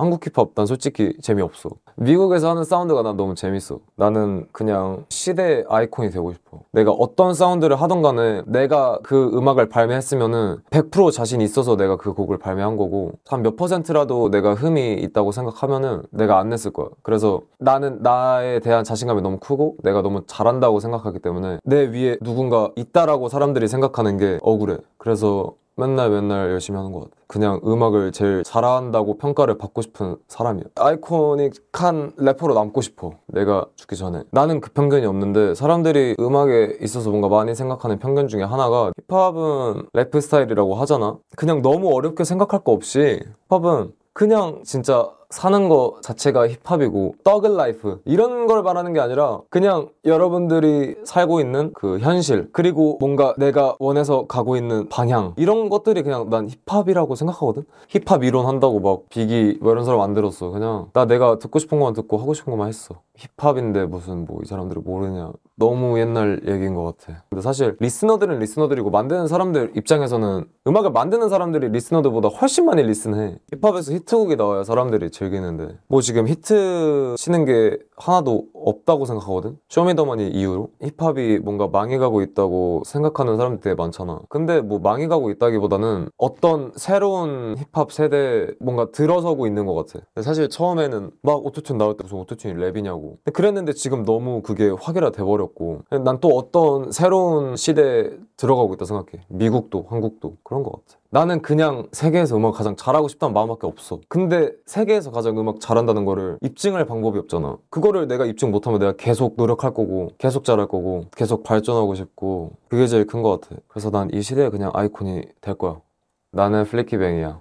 한국 힙합 난 솔직히 재미없어. 미국에서 하는 사운드가 난 너무 재밌어. 나는 그냥 시대의 아이콘이 되고 싶어. 내가 어떤 사운드를 하던 간에 내가 그 음악을 발매했으면은 100% 자신 있어서 내가 그 곡을 발매한 거고 한 몇 퍼센트라도 내가 흠이 있다고 생각하면은 내가 안 냈을 거야. 그래서 나는 나에 대한 자신감이 너무 크고 내가 너무 잘한다고 생각하기 때문에 내 위에 누군가 있다라고 사람들이 생각하는 게 억울해. 그래서 맨날 맨날 열심히 하는 것 같아. 그냥 음악을 제일 잘한다고 평가를 받고 싶은 사람이야. 아이코닉한 래퍼로 남고 싶어. 내가 죽기 전에. 나는 그 편견이 없는데 사람들이 음악에 있어서 뭔가 많이 생각하는 편견 중에 하나가 힙합은 lifestyle이라고 하잖아. 그냥 너무 어렵게 생각할 거 없이 힙합은 그냥 진짜 사는 거 자체가 힙합이고 thug life 이런 걸 말하는 게 아니라 그냥 여러분들이 살고 있는 그 현실 그리고 뭔가 내가 원해서 가고 있는 방향 이런 것들이 그냥 난 힙합이라고 생각하거든. 힙합 이론 한다고 막 Biggie 뭐 이런 사람 안 들었어. 그냥 나 내가 듣고 싶은 것만 듣고 하고 싶은 것만 했어 힙합인데 무슨 뭐 이 사람들이 모르냐. 너무 옛날 얘기인 것 같아. 근데 사실 listener들은 listener들이고 만드는 사람들 입장에서는 음악을 만드는 사람들이 listener들보다 훨씬 많이 listen해. 힙합에서 히트곡이 나와야 사람들이 즐기는데. 뭐 지금 히트 치는 게 하나도 없다고 생각하거든? 쇼미더머니 이후로? 힙합이 뭔가 망해가고 있다고 생각하는 사람들 되게 많잖아. 근데 뭐 망해가고 있다기보다는 어떤 새로운 힙합 세대 뭔가 들어서고 있는 것 같아. 사실 처음에는 막 autotune 나올 때 무슨 autotune이 랩이냐고. 그랬는데 지금 너무 그게 획일화 돼버렸고. 난 또 어떤 새로운 시대에 들어가고 있다 생각해. 미국도 한국도. 그런 것 같아 나는 그냥 세계에서 음악 가장 잘하고 싶다는 마음밖에 없어. 근데 세계에서 가장 음악 잘한다는 거를 입증할 방법이 없잖아. 그거를 내가 입증 못하면 내가 계속 노력할 거고, 계속 잘할 거고, 계속 발전하고 싶고, 그게 제일 큰 것 같아. 그래서 난 이 시대에 그냥 아이콘이 될 거야. 나는 플리키뱅이야.